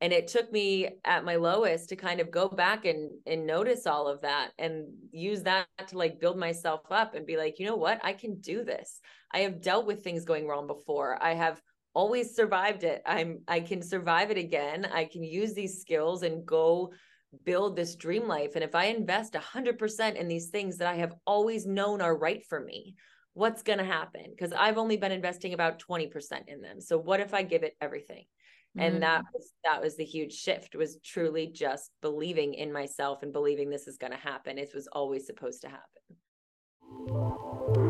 and it took me at my lowest to kind of go back and and notice all of that and use that to like build myself up and be like you know what? I can do this. I have dealt with things going wrong before. I have always survived it. I'm i can survive it again. I can use these skills and go build this dream life. And if i invest 100% in these things that i have always known are right for me what's going to happen? Because i've only been investing about 20% in them. So what if i give it everything and mm-hmm. that was that was the huge shift was truly just believing in myself and believing this is going to happen it was always supposed to happen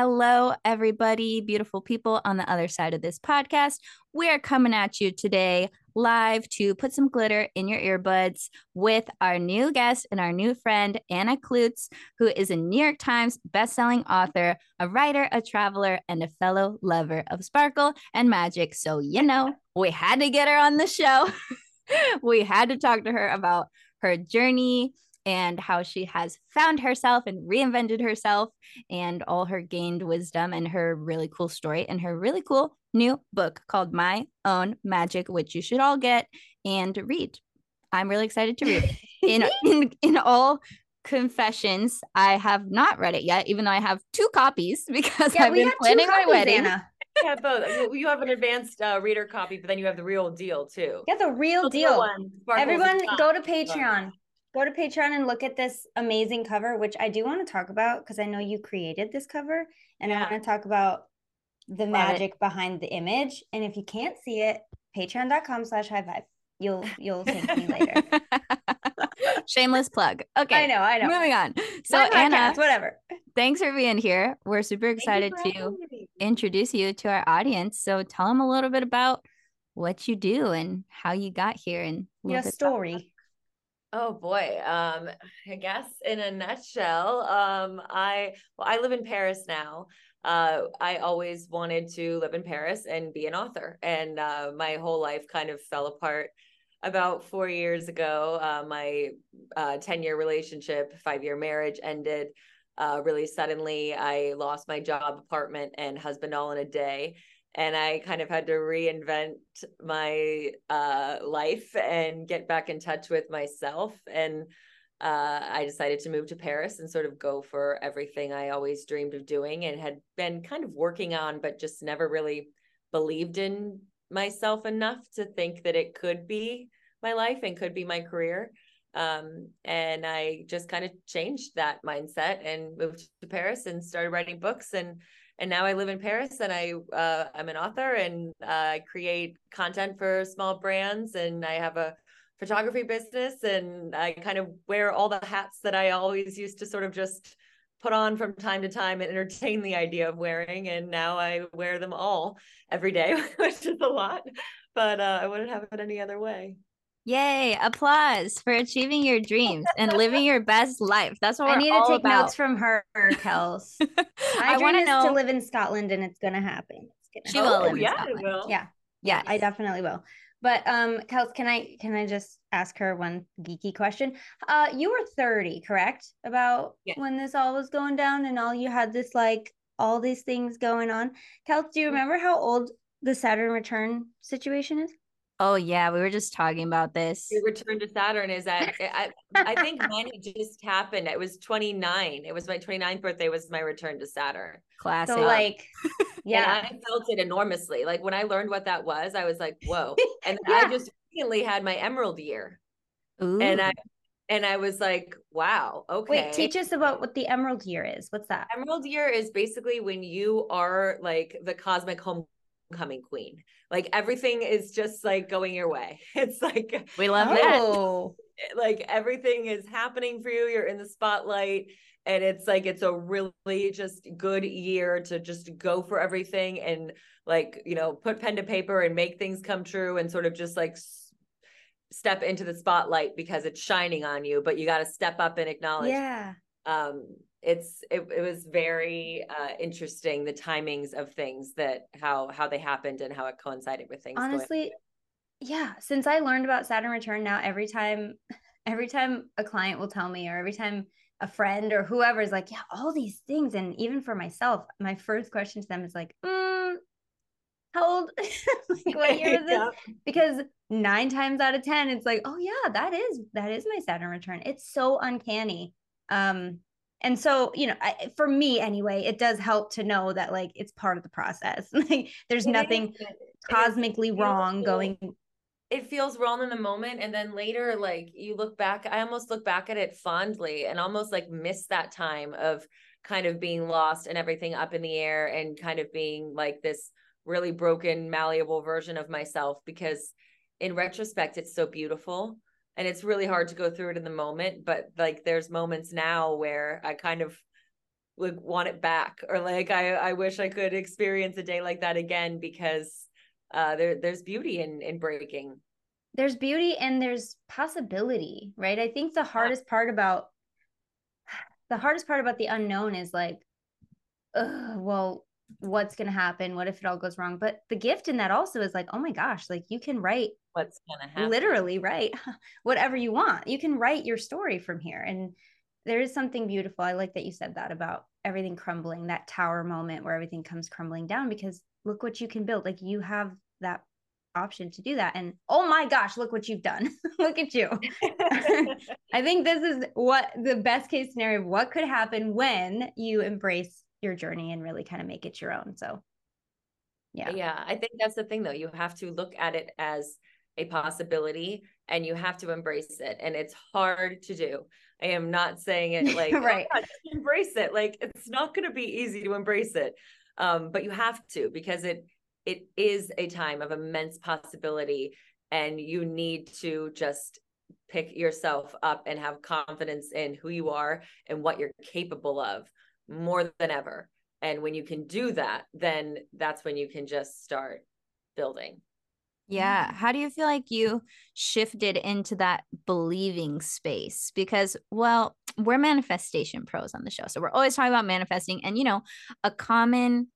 Hello, everybody, beautiful people on the other side of this podcast. We are coming at you today live to put some glitter in your earbuds with our new guest and our new friend, Anna Kloots, who is a New York Times bestselling author, a writer, a traveler, and a fellow lover of sparkle and magic. So, you know, we had to get her on the show. we had to talk to her about her journey and how she has found herself and reinvented herself and all her gained wisdom and her really cool story and her really cool new book called My Own Magic, which you should all get and read. I'm really excited to read. in, in in all confessions, I have not read it yet, even though I have two copies because yeah, I've been planning my wedding. Anna. Yeah, both. You have an advanced uh, reader copy, but then you have the real deal too. Yeah, the real the deal. One, Everyone, go to Patreon go to Patreon and look at this amazing cover, which I do want to talk about because I know you created this cover and yeah. I want to talk about the Love magic it. behind the image. And if you can't see it, patreon.com slash high vibe. You'll you'll thank me later. Shameless plug. Okay. I know, I know. Moving on. So Anna, whatever. Thanks for being here. We're super excited to introduce you to our audience. So tell them a little bit about what you do and how you got here and your story. Oh boy. Um, I guess in a nutshell, um, I well, I live in Paris now. Uh, I always wanted to live in Paris and be an author, and uh, my whole life kind of fell apart about four years ago. Uh, my uh, ten-year relationship, five-year marriage ended uh, really suddenly. I lost my job, apartment, and husband all in a day and I kind of had to reinvent my uh, life and get back in touch with myself. And uh, I decided to move to Paris and sort of go for everything I always dreamed of doing and had been kind of working on, but just never really believed in myself enough to think that it could be my life and could be my career. Um, and I just kind of changed that mindset and moved to Paris and started writing books and and now I live in Paris and I uh, I'm an author and uh, I create content for small brands and I have a photography business and I kind of wear all the hats that I always used to sort of just put on from time to time and entertain the idea of wearing and now I wear them all every day which is a lot but uh, I wouldn't have it any other way. Yay, applause for achieving your dreams and living your best life. That's what I need to take about. notes from her, Kels. My I want is know... to live in Scotland and it's gonna happen. It's gonna she happen. will. yeah, it will. Yeah. Yeah, I definitely will. But um, Kels, can I can I just ask her one geeky question? Uh, you were 30, correct? About yeah. when this all was going down and all you had this like all these things going on. Kels, do you remember how old the Saturn return situation is? Oh yeah, we were just talking about this. Your return to Saturn is that eh, I, I think mine just happened. It was 29. It was my 29th birthday was my return to Saturn. Classic. So like yeah. And I felt it enormously. Like when I learned what that was, I was like, whoa. And yeah. I just recently had my emerald year. Ooh. And I and I was like, wow, okay. Wait, teach us about what the emerald year is. What's that? Emerald year is basically when you are like the cosmic home homecoming queen. Like everything is just like going your way. It's like we love oh. that. Like everything is happening for you. You're in the spotlight. And it's like it's a really just good year to just go for everything and like, you know, put pen to paper and make things come true and sort of just like step into the spotlight because it's shining on you, but you got to step up and acknowledge. Yeah um it's it, it was very uh interesting the timings of things that how how they happened and how it coincided with things honestly yeah since i learned about saturn return now every time every time a client will tell me or every time a friend or whoever is like yeah all these things and even for myself my first question to them is like mm, how old? Like what year is this? Yeah. because nine times out of ten it's like oh yeah that is that is my saturn return. It's so uncanny. Um and so you know I, for me anyway it does help to know that like it's part of the process. Like there's it nothing is, cosmically wrong going it feels wrong in the moment and then later like you look back i almost look back at it fondly and almost like miss that time of kind of being lost and everything up in the air and kind of being like this really broken malleable version of myself because in retrospect it's so beautiful and it's really hard to go through it in the moment but like there's moments now where i kind of like want it back or like i i wish i could experience a day like that again because uh there there's beauty in in breaking. There's beauty and there's possibility right? I think the hardest part about the hardest part about the unknown is like well what's going to happen what if it all goes wrong but the gift in that also is like oh my gosh like you can write what's going to happen. literally write whatever you want. You can write your story from here. And there is something beautiful i like that you said that about everything crumbling that tower moment where everything comes crumbling down because look what you can build like you have that option to do that and oh my gosh look what you've done. Look at you. I think this is what the best case scenario of what could happen when you embrace your journey and really kind of make it your own. So, yeah. Yeah. I think that's the thing, though. You have to look at it as a possibility and you have to embrace it. And it's hard to do. I am not saying it like, right. Oh, embrace it. Like, it's not going to be easy to embrace it. Um, but you have to because it it is a time of immense possibility and you need to just pick yourself up and have confidence in who you are and what you're capable of more than ever. And when you can do that, then that's when you can just start building. Yeah. How do you feel like you shifted into that believing space? Because, well, we're manifestation pros on the show. So we're always talking about manifesting. And, you know, a common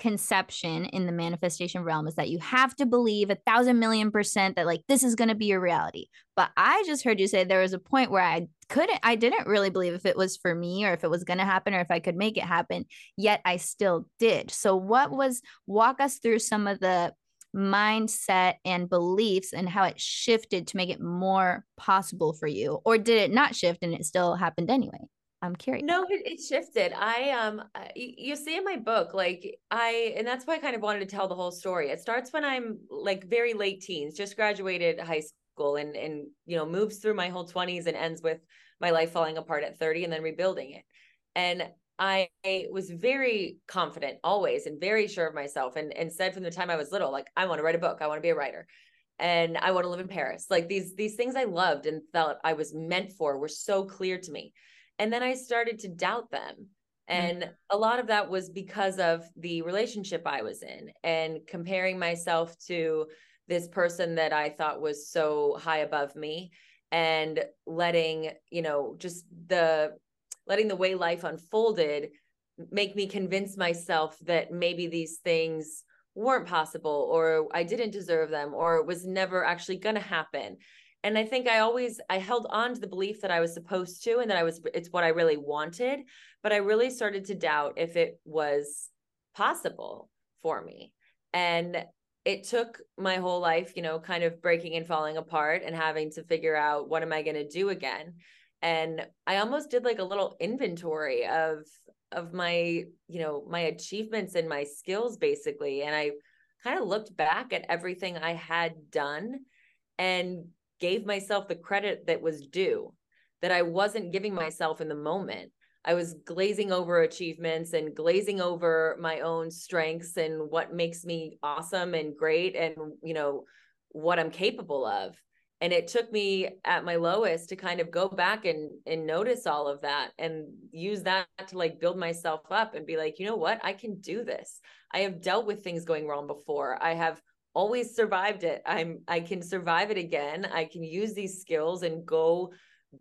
conception in the manifestation realm is that you have to believe a thousand million percent that like this is going to be your reality. But I just heard you say there was a point where I couldn't, I didn't really believe if it was for me or if it was going to happen or if I could make it happen, yet I still did. So, what was, walk us through some of the mindset and beliefs and how it shifted to make it more possible for you? Or did it not shift and it still happened anyway? I'm curious. No, it, it shifted. I um, you see in my book, like I, and that's why I kind of wanted to tell the whole story. It starts when I'm like very late teens, just graduated high school, and and you know moves through my whole 20s and ends with my life falling apart at 30 and then rebuilding it. And I was very confident always and very sure of myself, and and said from the time I was little, like I want to write a book, I want to be a writer and I want to live in Paris. Like these these things I loved and felt I was meant for were so clear to me. And then I started to doubt them. Mm-hmm. And a lot of that was because of the relationship I was in and comparing myself to this person that I thought was so high above me and letting, you know, just the letting the way life unfolded make me convince myself that maybe these things weren't possible or I didn't deserve them or it was never actually going to happen and i think i always i held on to the belief that i was supposed to and that i was it's what i really wanted but i really started to doubt if it was possible for me. And it took my whole life you know kind of breaking and falling apart and having to figure out what am i going to do again? And i almost did like a little inventory of of my you know my achievements and my skills basically and i kind of looked back at everything i had done and gave myself the credit that was due, that I wasn't giving myself in the moment. I was glazing over achievements and glazing over my own strengths and what makes me awesome and great and, you know, what I'm capable of. And it took me at my lowest to kind of go back and and notice all of that and use that to like build myself up and be like, you know what? I can do this. I have dealt with things going wrong before. I have always survived it. I'm I can survive it again. I can use these skills and go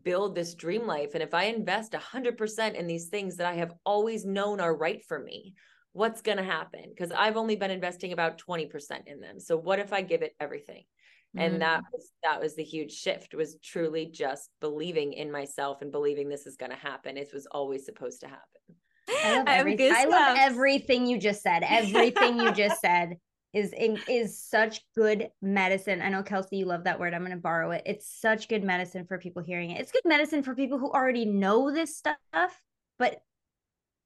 build this dream life and if i invest 100% in these things that i have always known are right for me what's going to happen because i've only been investing about 20% in them so what if i give it everything and mm. that was that was the huge shift was truly just believing in myself and believing this is going to happen it was always supposed to happen I love. I love everything you just said. Everything you just said is is such good medicine. I know Kelsey, you love that word. I'm going to borrow it. It's such good medicine for people hearing it. It's good medicine for people who already know this stuff, but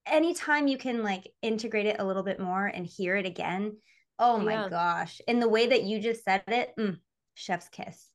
anytime you can like integrate it a little bit more and hear it again, oh my yeah. gosh! In the way that you just said it, mm, chef's kiss.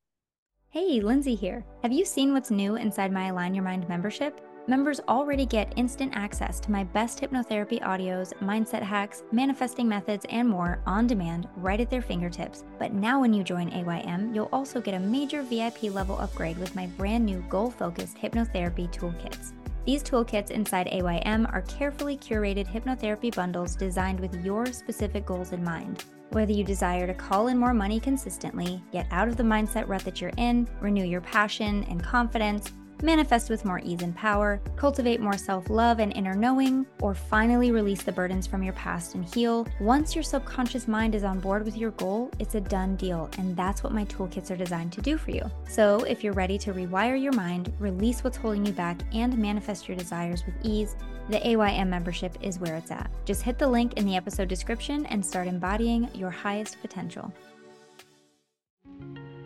Hey, Lynnsey here. Have you seen what's new inside my Align Your Mind membership? Members already get instant access to my best hypnotherapy audios, mindset hacks, manifesting methods, and more on demand right at their fingertips. But now, when you join AYM, you'll also get a major VIP level upgrade with my brand new goal focused hypnotherapy toolkits. These toolkits inside AYM are carefully curated hypnotherapy bundles designed with your specific goals in mind. Whether you desire to call in more money consistently, get out of the mindset rut that you're in, renew your passion and confidence, manifest with more ease and power, cultivate more self love and inner knowing, or finally release the burdens from your past and heal, once your subconscious mind is on board with your goal, it's a done deal. And that's what my toolkits are designed to do for you. So if you're ready to rewire your mind, release what's holding you back, and manifest your desires with ease, the AYM membership is where it's at. Just hit the link in the episode description and start embodying your highest potential.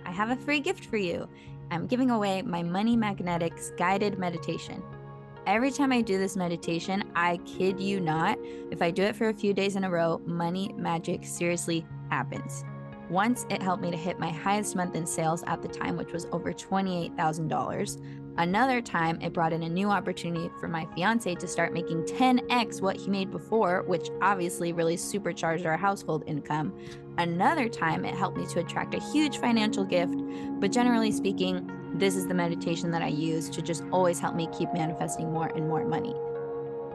I have a free gift for you. I'm giving away my Money Magnetics guided meditation. Every time I do this meditation, I kid you not, if I do it for a few days in a row, money magic seriously happens. Once it helped me to hit my highest month in sales at the time, which was over $28,000. Another time, it brought in a new opportunity for my fiance to start making 10x what he made before, which obviously really supercharged our household income. Another time, it helped me to attract a huge financial gift. But generally speaking, this is the meditation that I use to just always help me keep manifesting more and more money.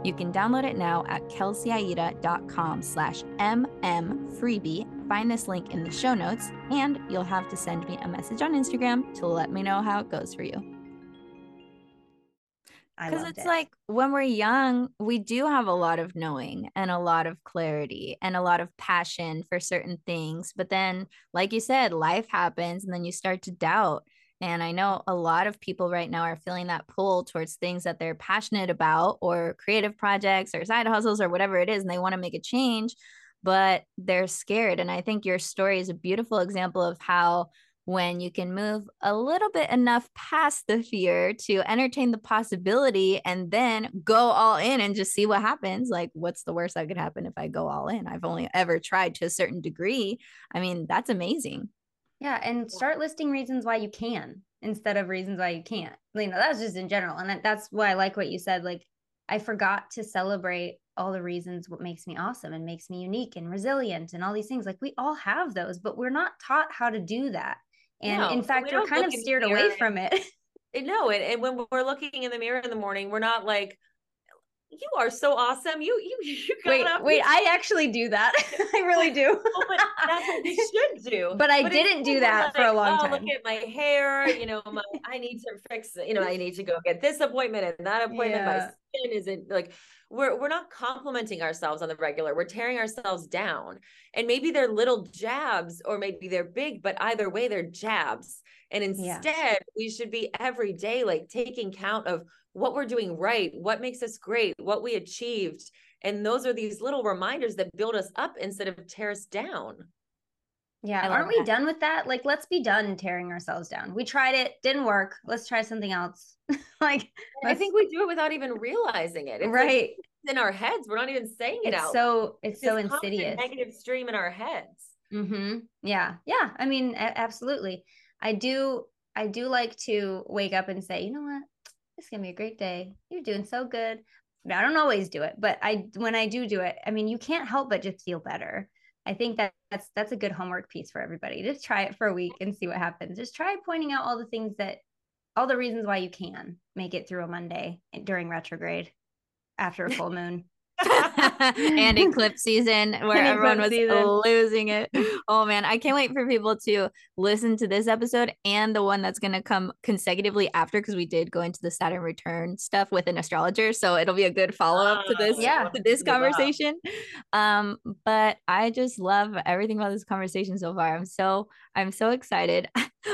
You can download it now at kelseyaida.com slash mmfreebie. Find this link in the show notes, and you'll have to send me a message on Instagram to let me know how it goes for you because it's it. like when we're young we do have a lot of knowing and a lot of clarity and a lot of passion for certain things. But then like you said life happens and then you start to doubt. And i know a lot of people right now are feeling that pull towards things that they're passionate about or creative projects or side hustles or whatever it is and they want to make a change but they're scared. And i think your story is a beautiful example of how when you can move a little bit enough past the fear to entertain the possibility and then go all in and just see what happens. Like, what's the worst that could happen if I go all in? I've only ever tried to a certain degree. I mean, that's amazing. Yeah. And start listing reasons why you can instead of reasons why you can't. You know, that's just in general. And that's why I like what you said. Like, I forgot to celebrate all the reasons what makes me awesome and makes me unique and resilient and all these things. Like, we all have those, but we're not taught how to do that and no, in fact we are kind of steered away from it no and, and when we're looking in the mirror in the morning we're not like you are so awesome. You you, you wait wait. I actually do that. I really do. well, but that's what we should do. But I but didn't do that like, for a long oh, time. Look at my hair. You know, my I need to fix. You know, I need to go get this appointment and that appointment. Yeah. My skin isn't like we're we're not complimenting ourselves on the regular. We're tearing ourselves down. And maybe they're little jabs or maybe they're big, but either way they're jabs. And instead, yeah. we should be every day like taking count of what we're doing right, what makes us great, what we achieved. And those are these little reminders that build us up instead of tear us down. Yeah. Aren't we done with that? Like, let's be done tearing ourselves down. We tried it, didn't work. Let's try something else. like, I think we do it without even realizing it. It's right. Like in our heads. We're not even saying it it's out. So it's, it's so insidious. Negative stream in our heads. Mm-hmm. Yeah. Yeah. I mean, absolutely. I do. I do like to wake up and say, you know what? It's gonna be a great day. You're doing so good. I don't always do it, but I when I do do it, I mean, you can't help but just feel better. I think that that's that's a good homework piece for everybody. Just try it for a week and see what happens. Just try pointing out all the things that all the reasons why you can make it through a Monday during retrograde after a full moon. and eclipse season where and everyone was season. losing it. Oh man, I can't wait for people to listen to this episode and the one that's going to come consecutively after because we did go into the Saturn return stuff with an astrologer, so it'll be a good follow up to this yeah. to this conversation. Um but I just love everything about this conversation so far. I'm so I'm so excited.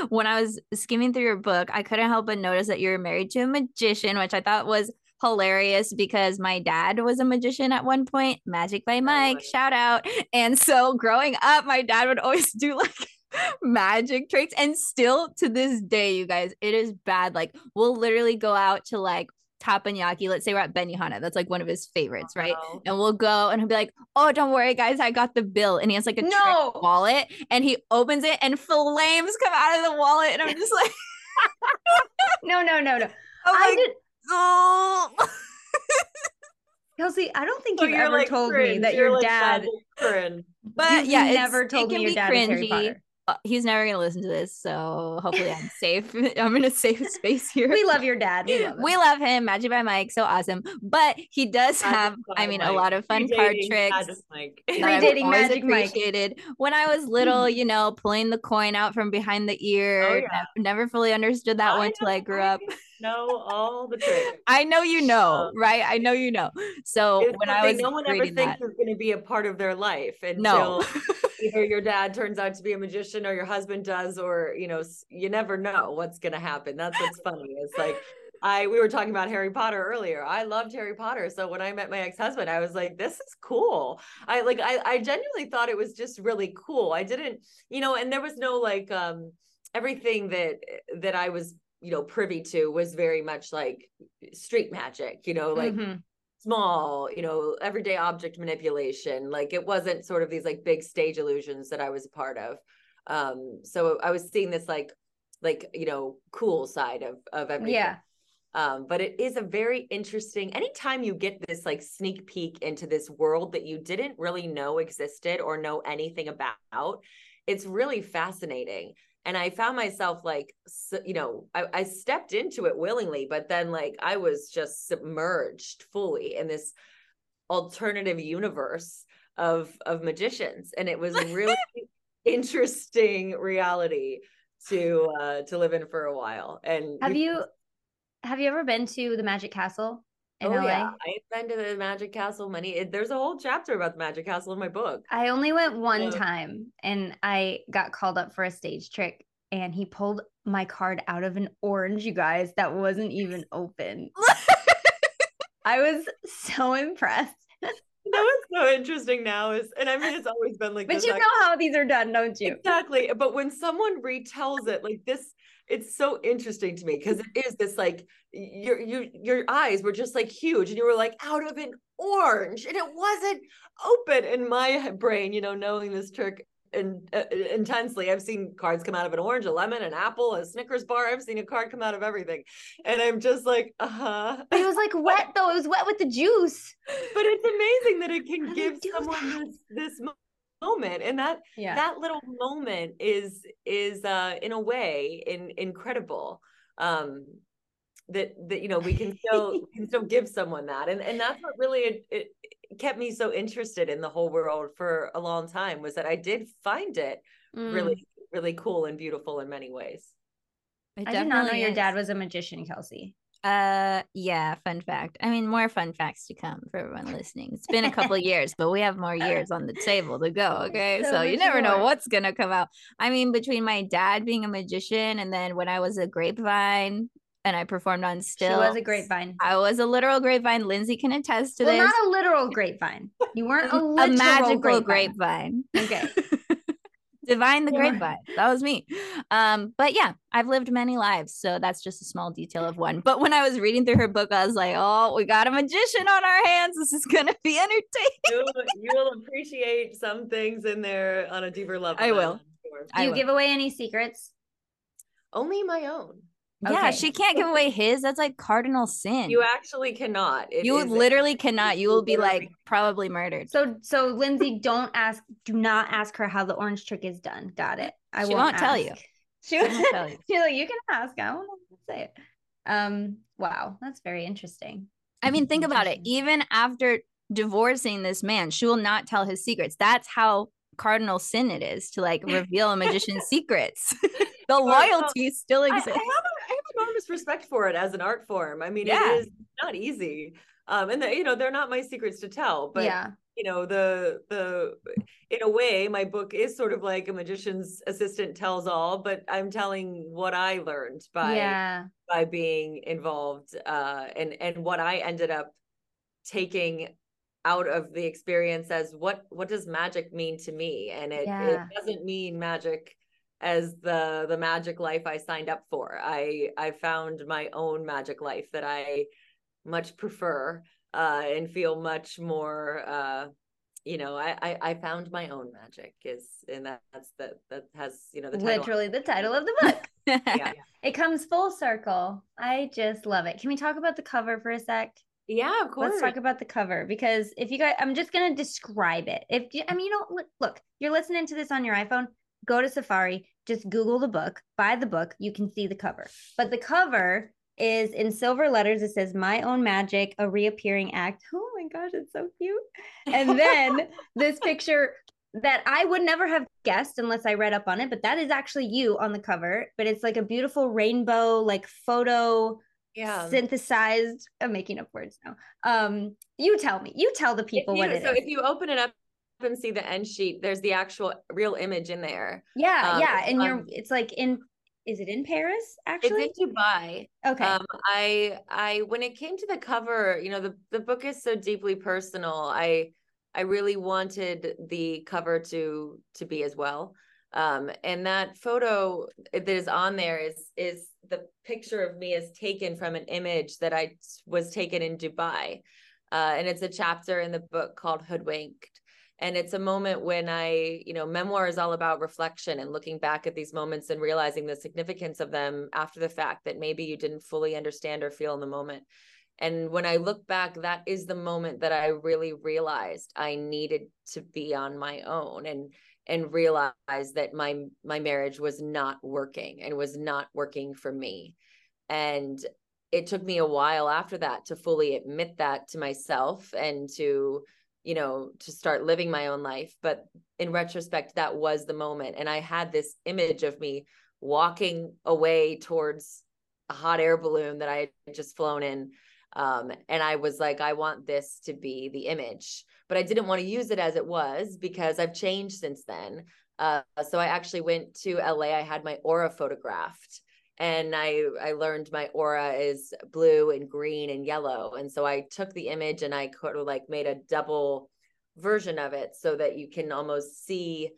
when I was skimming through your book, I couldn't help but notice that you're married to a magician, which I thought was hilarious because my dad was a magician at one point, Magic by Mike, oh, shout out. And so growing up, my dad would always do like magic tricks. And still to this day, you guys, it is bad. Like we'll literally go out to like teppanyaki. Let's say we're at Benihana. That's like one of his favorites, oh, right? And we'll go and he'll be like, "Oh, don't worry, guys, I got the bill." And he has like a no. wallet, and he opens it, and flames come out of the wallet, and I'm just like, "No, no, no, no." I'm I like, did. Oh. Kelsey, I don't think so you've ever like told cringe. me that you're your like dad. But yeah, never told me your dad cringy. is Harry Potter. Uh, he's never going to listen to this, so hopefully I'm safe. I'm in a safe space here. We love your dad. We love him. We love him. Magic by Mike, so awesome. But he does Magic have, I mean, Mike. a lot of fun card tricks. Magic Redating Magic appreciated. Mike. When I was little, you know, pulling the coin out from behind the ear. Oh, yeah. Never fully understood that I one until I grew up. Know all the tricks. I know you know, um, right? I know you know. So when I was, no one ever thinks that, it's going to be a part of their life until. No. Either your dad turns out to be a magician or your husband does or you know you never know what's going to happen that's what's funny it's like I we were talking about Harry Potter earlier. I loved Harry Potter. So when I met my ex-husband, I was like, this is cool. I like I I genuinely thought it was just really cool. I didn't, you know, and there was no like um everything that that I was, you know, privy to was very much like street magic, you know, like mm-hmm small, you know, everyday object manipulation. Like it wasn't sort of these like big stage illusions that I was a part of. Um, so I was seeing this like like you know cool side of of everything. Yeah. Um, but it is a very interesting anytime you get this like sneak peek into this world that you didn't really know existed or know anything about it's really fascinating and i found myself like you know I, I, stepped into it willingly but then like i was just submerged fully in this alternative universe of of magicians. And it was a really interesting reality to uh to live in for a while. And have you have you ever been to the magic castle in oh, LA. Yeah. I've been to the Magic Castle many. It, there's a whole chapter about the Magic Castle in my book. I only went one yeah. time and I got called up for a stage trick and he pulled my card out of an orange, you guys, that wasn't even open. I was so impressed. that was so interesting now is and i mean it's always been like but you know how these are done don't you exactly but when someone retells it like this it's so interesting to me because it is this like your your your eyes were just like huge and you were like out of an orange and it wasn't open in my brain you know knowing this trick in, uh, intensely. I've seen cards come out of an orange a lemon an apple a snickers bar. I've seen a card come out of everything and i'm just like uh-huh. But it was like wet though. It was wet with the juice. But it's amazing that it can give someone this this moment and that yeah. that little moment is is uh in a way in incredible. Um that that you know we can still can still give someone that and and that's what really it, it, kept me so interested in the whole world for a long time was that I did find it mm. really really cool and beautiful in many ways. I did not know is. your dad was a magician, Kelsey. Uh, yeah, fun fact. I mean, more fun facts to come for everyone listening. It's been a couple years, but we have more years on the table to go. Okay. So, so you never more. know what's going to come out. I mean, between my dad being a magician and then when I was a grapevine and I performed on still. She was a grapevine. I was a literal grapevine. Lynnsey can attest to well, this. Not a literal grapevine. You weren't a, a magical grapevine. grapevine. Okay. Divine the yeah. grapevine. That was me. Um, but yeah, I've lived many lives, so that's just a small detail of one. But when I was reading through her book, I was like, "Oh, we got a magician on our hands. This is gonna be entertaining." You, you will appreciate some things in there on a deeper level. I will. Do you will. give away any secrets? Only my own. Yeah, she can't give away his. That's like cardinal sin. You actually cannot. It you literally cannot. You will be like probably murdered. So, so Lynnsey, don't ask. Do not ask her how the orange trick is done. Got it. I she won't, won't tell you. She won't tell you. She's like, you can ask. I won't say it. Um. Wow, that's very interesting. I mean, think about it. Even after divorcing this man. She will not tell his secrets. That's how cardinal sin it is to like reveal a magician's secrets. the loyalty still exists. I, I, have a, I, have enormous respect for it as an art form. I mean, yeah. it is not easy. Um, and the, you know, they're not my secrets to tell, but yeah. you know, the the in a way, my book is sort of like a magician's assistant tells all, but I'm telling what I learned by yeah. by being involved, uh, and and what I ended up taking out of the experience as what what does magic mean to me and it, yeah. it doesn't mean magic as the the magic life i signed up for i i found my own magic life that i much prefer uh and feel much more uh you know I, I i found my own magic is and that, that's that that has you know the title. literally the title of the book yeah it comes full circle i just love it can we talk about the cover for a sec yeah, of course. Let's talk about the cover because if you guys, I'm just gonna describe it. If you, I mean, you know, look, you're listening to this on your iPhone. Go to Safari, just Google the book, buy the book. You can see the cover. But the cover is in silver letters. It says "My Own Magic: A Reappearing Act." Oh my gosh, it's so cute. And then this picture that I would never have guessed unless I read up on it, but that is actually you on the cover. But it's like a beautiful rainbow, like photo yeah synthesized i'm making up words now um you tell me you tell the people you, what it so is. if you open it up and see the end sheet there's the actual real image in there. Yeah um, yeah and um, you're it's like in is it in paris actually? it's in dubai. Okay. Um i i when it came to the cover you know the the book is so deeply personal i i really wanted the cover to to be as well. Um and that photo that is on there is is the picture of me is taken from an image that I was taken in Dubai. Uh, and it's a chapter in the book called Hoodwinked. And it's a moment when I, you know, memoir is all about reflection and looking back at these moments and realizing the significance of them after the fact that maybe you didn't fully understand or feel in the moment. And when I look back, that is the moment that I really realized I needed to be on my own. And and realized that my my marriage was not working and was not working for me and it took me a while after that to fully admit that to myself and to you know to start living my own life. But in retrospect that was the moment. And i had this image of me walking away towards a hot air balloon that i had just flown in. Um, and i was like i want this to be the image. But I didn't want to use it as it was because I've changed since then. Uh, so I actually went to LA. I had my aura photographed and I I learned my aura is blue and green and yellow. And so I took the image and I could like made a double version of it so that you can almost see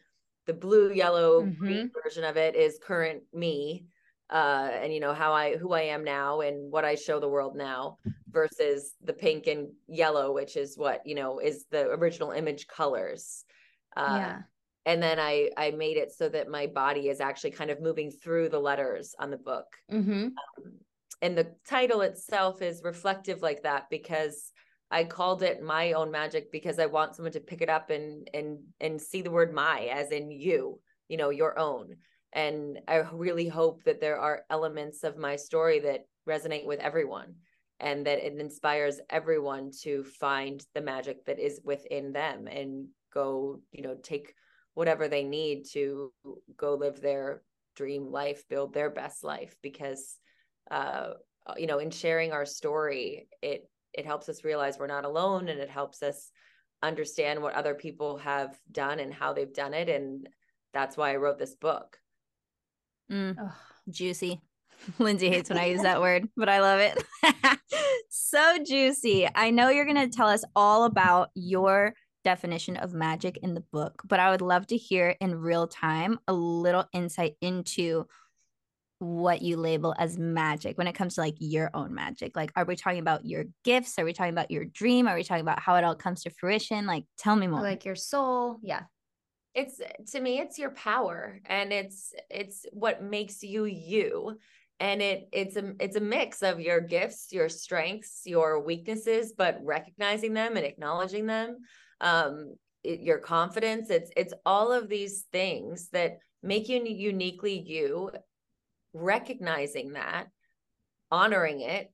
the blue, yellow, mm-hmm. green version of it is current me uh and you know how i who i am now and what i show the world now versus the pink and yellow which is what you know is the original image colors uh, yeah and then i i made it so that my body is actually kind of moving through the letters on the book mm-hmm. um, and the title itself is reflective like that because i called it my own magic because i want someone to pick it up and and and see the word my as in you you know your own and i really hope that there are elements of my story that resonate with everyone and that it inspires everyone to find the magic that is within them and go you know take whatever they need to go live their dream life build their best life because uh you know in sharing our story it it helps us realize we're not alone and it helps us understand what other people have done and how they've done it and that's why i wrote this book Mm, oh, juicy. Lynnsey hates when I use that word, but I love it. so juicy. I know you're going to tell us all about your definition of magic in the book, but I would love to hear in real time a little insight into what you label as magic when it comes to like your own magic. Like, are we talking about your gifts? Are we talking about your dream? Are we talking about how it all comes to fruition? Like, tell me more. Like your soul. Yeah it's to me it's your power and it's it's what makes you you and it it's a it's a mix of your gifts your strengths your weaknesses but recognizing them and acknowledging them um it, your confidence it's it's all of these things that make you uniquely you recognizing that honoring it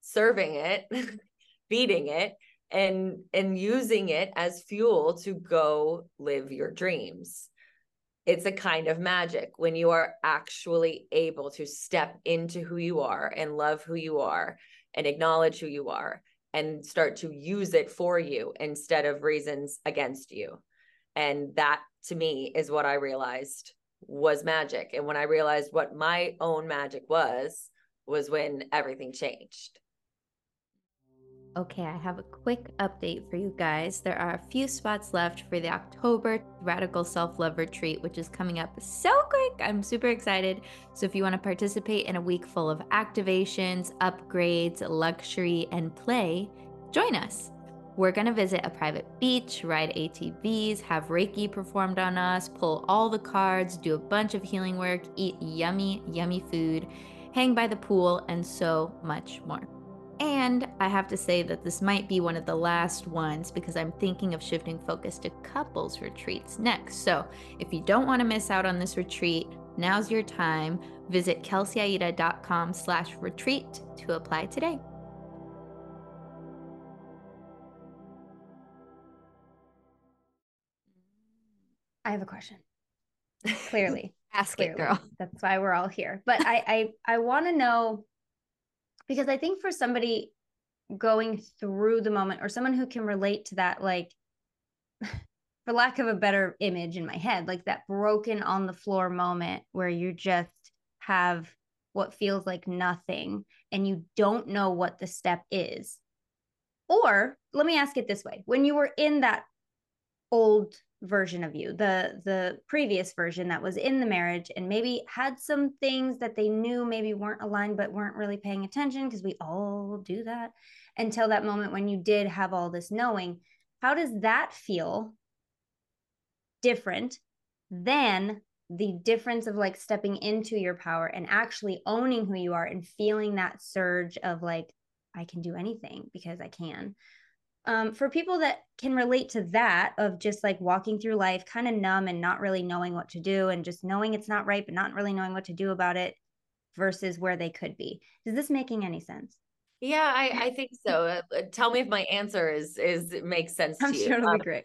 serving it feeding it and and using it as fuel to go live your dreams. It's a kind of magic when you are actually able to step into who you are and love who you are and acknowledge who you are and start to use it for you instead of reasons against you. And that to me is what I realized was magic. And when I realized what my own magic was, was when everything changed. Okay, I have a quick update for you guys. There are a few spots left for the October Radical Self Love Retreat, which is coming up so quick. I'm super excited. So, if you want to participate in a week full of activations, upgrades, luxury, and play, join us. We're going to visit a private beach, ride ATVs, have Reiki performed on us, pull all the cards, do a bunch of healing work, eat yummy, yummy food, hang by the pool, and so much more. And I have to say that this might be one of the last ones because I'm thinking of shifting focus to couples retreats next. So if you don't want to miss out on this retreat, now's your time. Visit kelseyaida.com slash retreat to apply today. I have a question. Clearly. Ask Clearly. it, girl. That's why we're all here. But I I, I want to know because I think for somebody going through the moment or someone who can relate to that, like, for lack of a better image in my head, like that broken on the floor moment where you just have what feels like nothing and you don't know what the step is. Or let me ask it this way when you were in that old version of you the the previous version that was in the marriage and maybe had some things that they knew maybe weren't aligned but weren't really paying attention because we all do that until that moment when you did have all this knowing. How does that feel different than the difference of like stepping into your power and actually owning who you are and feeling that surge of like I can do anything because I can um, for people that can relate to that of just like walking through life kind of numb and not really knowing what to do and just knowing it's not right but not really knowing what to do about it versus where they could be. Is this making any sense? Yeah i i think so. Uh, uh tell me if my answer is is makes sense i'm to sure it'll um, be great.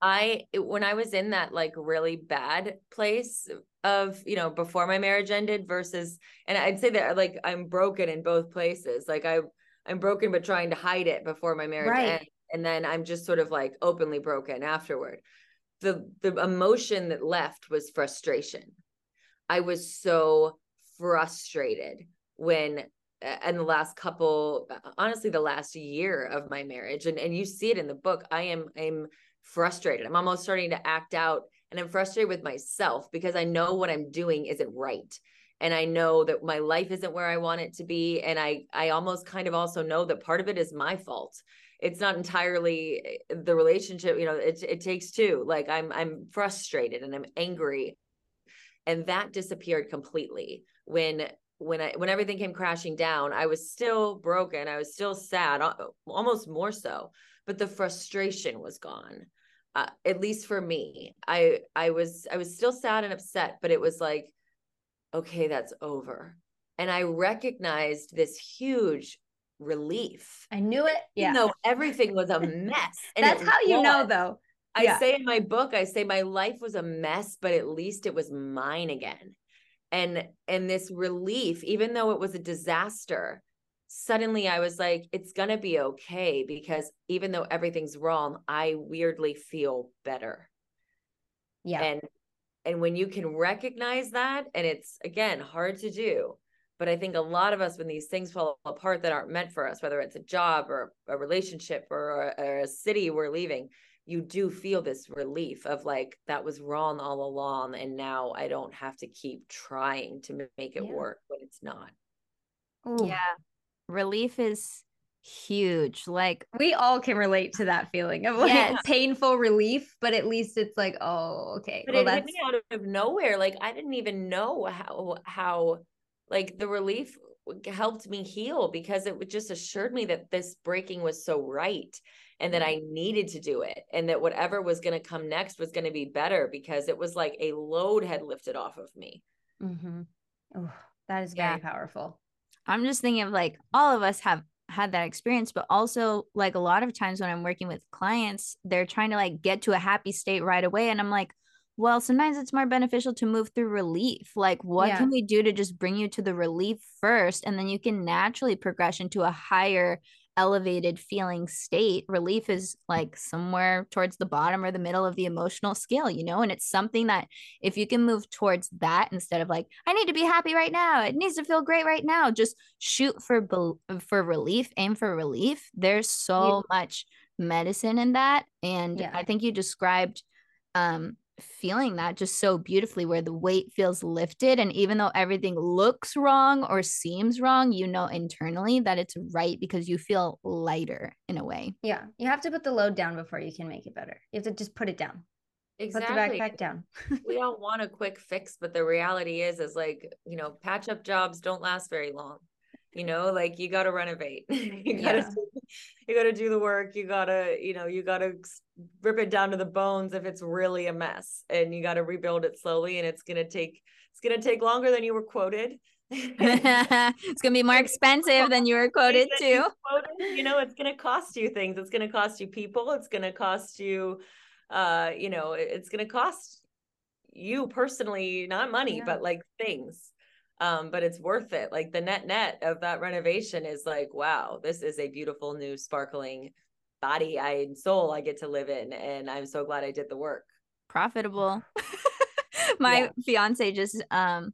I when i was in that like really bad place of you know before my marriage ended versus and i'd say that like i'm broken in both places. Like i i'm broken but trying to hide it before my marriage right. ended and then i'm just sort of like openly broken afterward. The the emotion that left was frustration. I was so frustrated when and the last couple honestly the last year of my marriage and and you see it in the book i am i'm frustrated. I'm almost starting to act out and i'm frustrated with myself because i know what i'm doing isn't right. And i know that my life isn't where i want it to be and i i almost kind of also know that part of it is my fault it's not entirely eh, the relationship you know it, it takes two like i'm i'm frustrated and i'm angry. And that disappeared completely. When when i when everything came crashing down i was still broken i was still sad almost more so but the frustration was gone uh, at least for me. I i was i was still sad and upset but it was like okay that's over. And i recognized this huge relief. I knew it. Yeah. No, everything was a mess. That's how you was. know though. I yeah. say in my book, I say my life was a mess, but at least it was mine again. And and this relief, even though it was a disaster, suddenly I was like, it's gonna be okay because even though everything's wrong, I weirdly feel better. Yeah. And and when you can recognize that, and it's again hard to do, but I think a lot of us, when these things fall apart that aren't meant for us, whether it's a job or a relationship or a, or a city we're leaving, you do feel this relief of like that was wrong all along and now i don't have to keep trying to make it yeah. work when it's not Ooh. yeah relief is huge like we all can relate to that feeling of like yes. painful relief but at least it's like oh okay but well, it that's... hit me out of nowhere like i didn't even know how how like the relief helped me heal because it just assured me that this breaking was so right and that I needed to do it and that whatever was going to come next was going to be better because it was like a load had lifted off of me. Mm-hmm. Oh, that is very yeah. powerful. I'm just thinking of like all of us have had that experience but also like a lot of times when i'm working with clients they're trying to like get to a happy state right away and i'm like well sometimes it's more beneficial to move through relief like what yeah. can we do to just bring you to the relief first and then you can naturally progress into a higher elevated feeling state relief is like somewhere towards the bottom or the middle of the emotional scale you know and it's something that if you can move towards that instead of like i need to be happy right now it needs to feel great right now just shoot for for relief aim for relief there's so yeah. much medicine in that and yeah. i think you described um feeling that just so beautifully where the weight feels lifted and even though everything looks wrong or seems wrong you know internally that it's right because you feel lighter in a way. Yeah you have to put the load down before you can make it better. You have to just put it down. Exactly put the backpack down. We all want a quick fix but the reality is is like you know patch up jobs don't last very long you know like you got to renovate. You got to yeah. you got to do the work. You got to you know you got to rip it down to the bones if it's really a mess and you got to rebuild it slowly and it's going to take it's going to take longer than you were quoted. It's going to be more expensive than you were quoted too. you know it's going to cost you things. It's going to cost you people. It's going to cost you uh you know it's going to cost you personally not money yeah. but like things um but it's worth it like the net net of that renovation is like wow this is a beautiful new sparkling body and soul I get to live in. And I'm so glad I did the work. Profitable. My yeah. fiance just um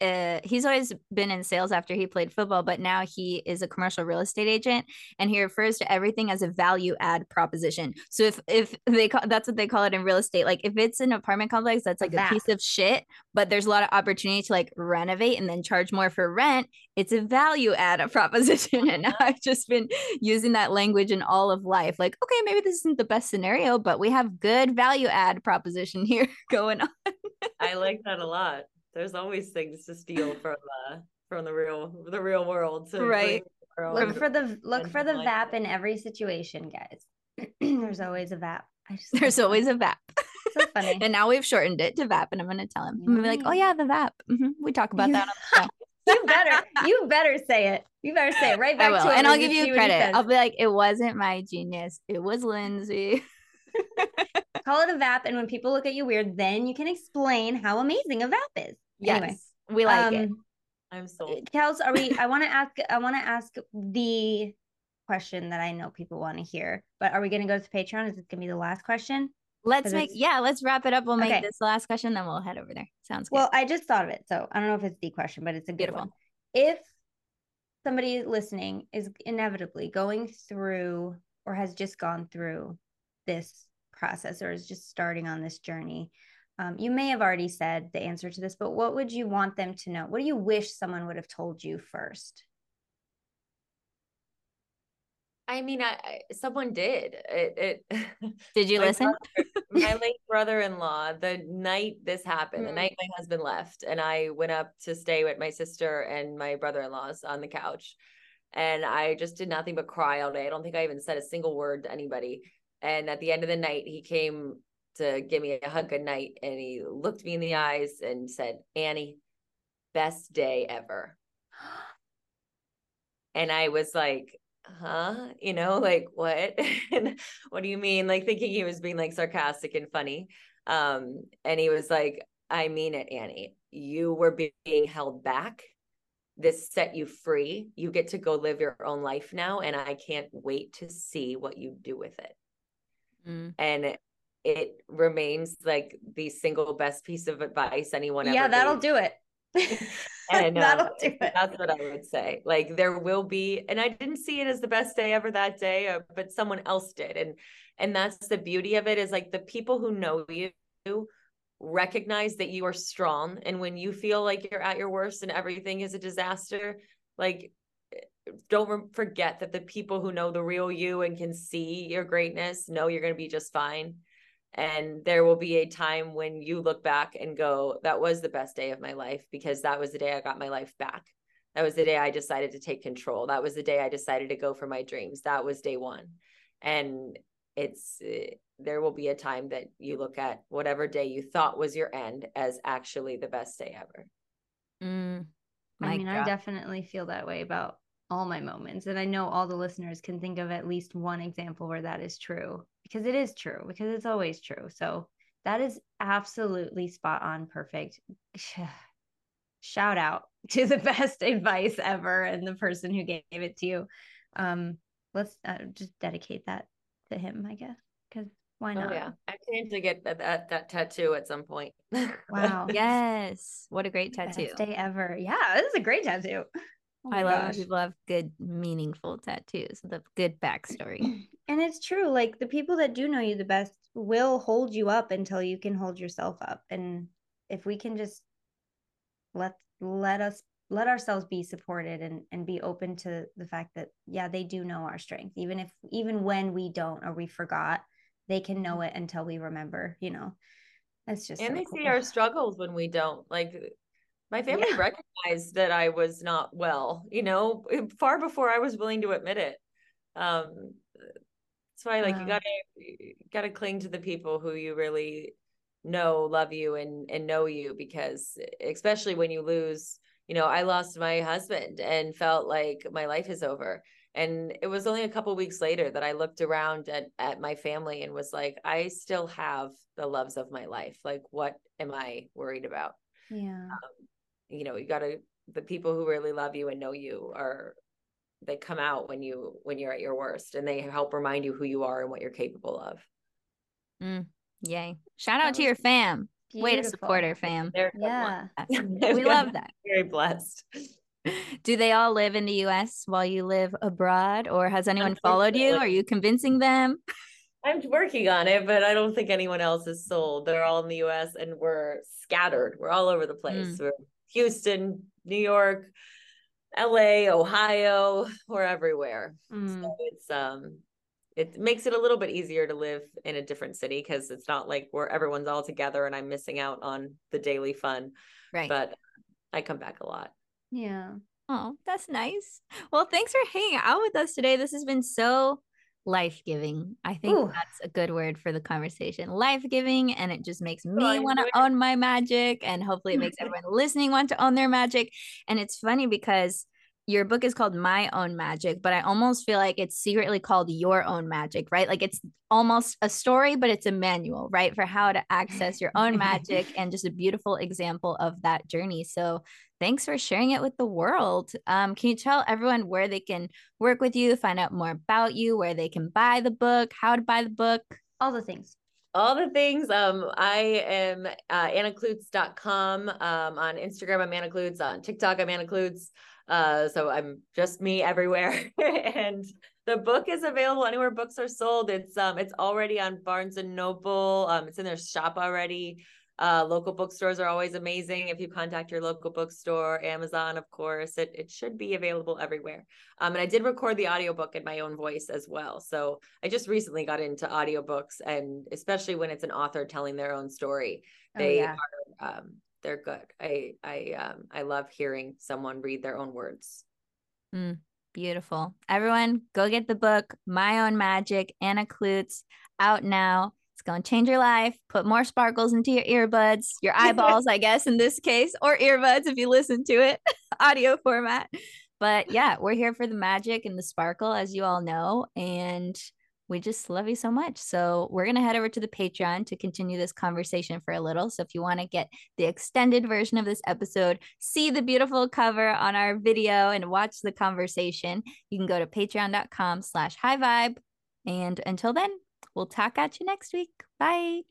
uh, he's always been in sales after he played football, but now he is a commercial real estate agent, and he refers to everything as a value add proposition. So if if they call that's what they call it in real estate, like if it's an apartment complex that's like a, a piece of shit, but there's a lot of opportunity to like renovate and then charge more for rent, it's a value add a proposition. And I've just been using that language in all of life. Like, okay, maybe this isn't the best scenario, but we have good value add proposition here going on. I like that a lot there's always things to steal from the from the real the real world. right. Look for the look for the VAP in every situation, guys. there's always a VAP. I just there's always a VAP. So funny. and now we've shortened it to VAP, and I'm going to tell him. I'm gonna be like, oh yeah, the VAP. Mm-hmm. We talk about that on the show. you better, you better say it. You better say it right back to him. And I'll give you credit. I'll be like, it wasn't my genius. It was Lynnsey. Call it a VAP, and when people look at you weird, then you can explain how amazing a VAP is. Yes, anyway, we like um, it. I'm sold. Kels, are we? I want to ask. I want to ask the question that I know people want to hear. But are we going to go to Patreon? Is it going to be the last question? Let's make yeah. Let's wrap it up. We'll make this the last question, then we'll head over there. Sounds good. Well, I just thought of it, so I don't know if it's the question, but it's a good Beautiful. one. If somebody listening is inevitably going through or has just gone through this process or is just starting on this journey um, you may have already said the answer to this, but what would you want them to know? What do you wish someone would have told you first? I mean, I, I someone did it. it did you listen? Brother, my late brother-in-law, the night this happened, mm. the night my husband left, and I went up to stay with my sister and my brother-in-laws on the couch, and I just did nothing but cry all day. I don't think I even said a single word to anybody. And at the end of the night, he came to give me a hug good night and he looked me in the eyes and said, Annie, best day ever. And I was like, huh? You know, like what? what do you mean? Like thinking he was being like sarcastic and funny. Um, and he was like, I mean it, Annie. You were being held back. This set you free. You get to go live your own life now. And I can't wait to see what you do with it. Mm. And it remains like the single best piece of advice anyone yeah, ever that'll do it. and uh, that'll do it. That's what I would say. Like there will be, and I didn't see it as the best day ever that day, uh, but someone else did, and and that's the beauty of it is like the people who know you recognize that you are strong, and when you feel like you're at your worst and everything is a disaster, like don't forget that the people who know the real you and can see your greatness know you're going to be just fine and there will be a time when you look back and go that was the best day of my life because that was the day i got my life back. That was the day i decided to take control. That was the day i decided to go for my dreams. That was day one. And it's uh, there will be a time that you look at whatever day you thought was your end as actually the best day ever. Mm, i mean God. i definitely feel that way about all my moments. And I know all the listeners can think of at least one example where that is true because it is true, because it's always true. So that is absolutely spot on perfect. Shout out to the best advice ever and the person who gave it to you. Um, let's uh, just dedicate that to him, I guess, because why oh, not? Oh, yeah, I plan to get that, that, that tattoo at some point. wow. yes. What a great tattoo. Best day ever. Yeah, this is a great tattoo. Oh I love people have good, meaningful tattoos the good backstory. And it's true. Like the people that do know you the best will hold you up until you can hold yourself up. And if we can just let let us let ourselves be supported and and be open to the fact that yeah they do know our strength even if even when we don't or we forgot they can know it until we remember you know that's just and so they cool. see our struggles when we don't like my family yeah. Recognized that I was not well, you know, far before I was willing to admit it. Um, that's why, like, wow. you gotta you gotta cling to the people who you really know, love you, and and know you, because especially when you lose, you know, I lost my husband and felt like my life is over. And it was only a couple weeks later that I looked around at at my family and was like, I still have the loves of my life. Like, what am I worried about? Yeah. Um, you know you got to the people who really love you and know you are they come out when you when you're at your worst and they help remind you who you are and what you're capable of. Mm, yay. Shout out to your fam. Beautiful. way to support our fam. Yeah. we love that. very blessed. Do they all live in the us while you live abroad or has anyone followed you? are you convincing them? I'm working on it, but I don't think anyone else is sold. They're all in the US and we're scattered. We're all over the place. Mm. We're Houston, New York, LA, Ohio, we're everywhere. Mm. So it's um it makes it a little bit easier to live in a different city because it's not like where everyone's all together and I'm missing out on the daily fun. Right. But I come back a lot. Yeah. Oh, that's nice. Well, thanks for hanging out with us today. This has been so life giving. I think Ooh. that's a good word for the conversation. Life giving. And it just makes me want to own my magic. And hopefully it makes everyone listening want to own their magic. And it's funny because your book is called My Own Magic, but I almost feel like it's secretly called Your Own Magic, right? Like it's almost a story, but it's a manual, right? For how to access your own magic and just a beautiful example of that journey. So thanks for sharing it with the world. Um, can you tell everyone where they can work with you, find out more about you, where they can buy the book, how to buy the book? All the things all the things. Um, I am uh, annakloots.com. Um, on Instagram, I'm Anna Kloots. On TikTok, I'm Anna Kloots. Uh, so I'm just me everywhere. and the book is available anywhere books are sold. It's um it's already on Barnes and Noble. Um, it's in their shop already. Uh, local bookstores are always amazing. If you contact your local bookstore, Amazon, of course, it, it should be available everywhere. Um, and I did record the audiobook in my own voice as well. So I just recently got into audiobooks and especially when it's an author telling their own story, oh, they oh, yeah. are um, they're good. I I um I love hearing someone read their own words. Mm, beautiful. Everyone, go get the book My Own Magic, Anna Kloots, out now. It's going to change your life. Put more sparkles into your earbuds, your eyeballs, I guess, in this case, or earbuds if you listen to it, audio format. But yeah, we're here for the magic and the sparkle, as you all know. And we just love you so much. So we're going to head over to the Patreon to continue this conversation for a little. So if you want to get the extended version of this episode, see the beautiful cover on our video and watch the conversation, you can go to patreon.com slash high vibe. And until then, we'll talk at you next week. Bye.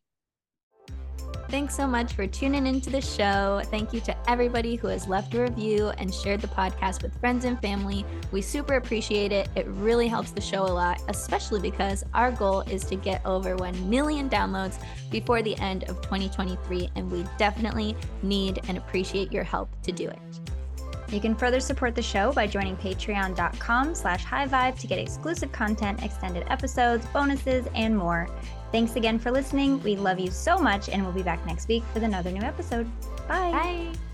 Thanks so much for tuning into the show. Thank you to everybody who has left a review and shared the podcast with friends and family. We super appreciate it. It really helps the show a lot, especially because our goal is to get over 1 million downloads before the end of 2023, and we definitely need and appreciate your help to do it. You can further support the show by joining patreon.com slash high vibe to get exclusive content, extended episodes, bonuses, and more. Thanks again for listening. We love you so much, and we'll be back next week with another new episode. Bye. Bye.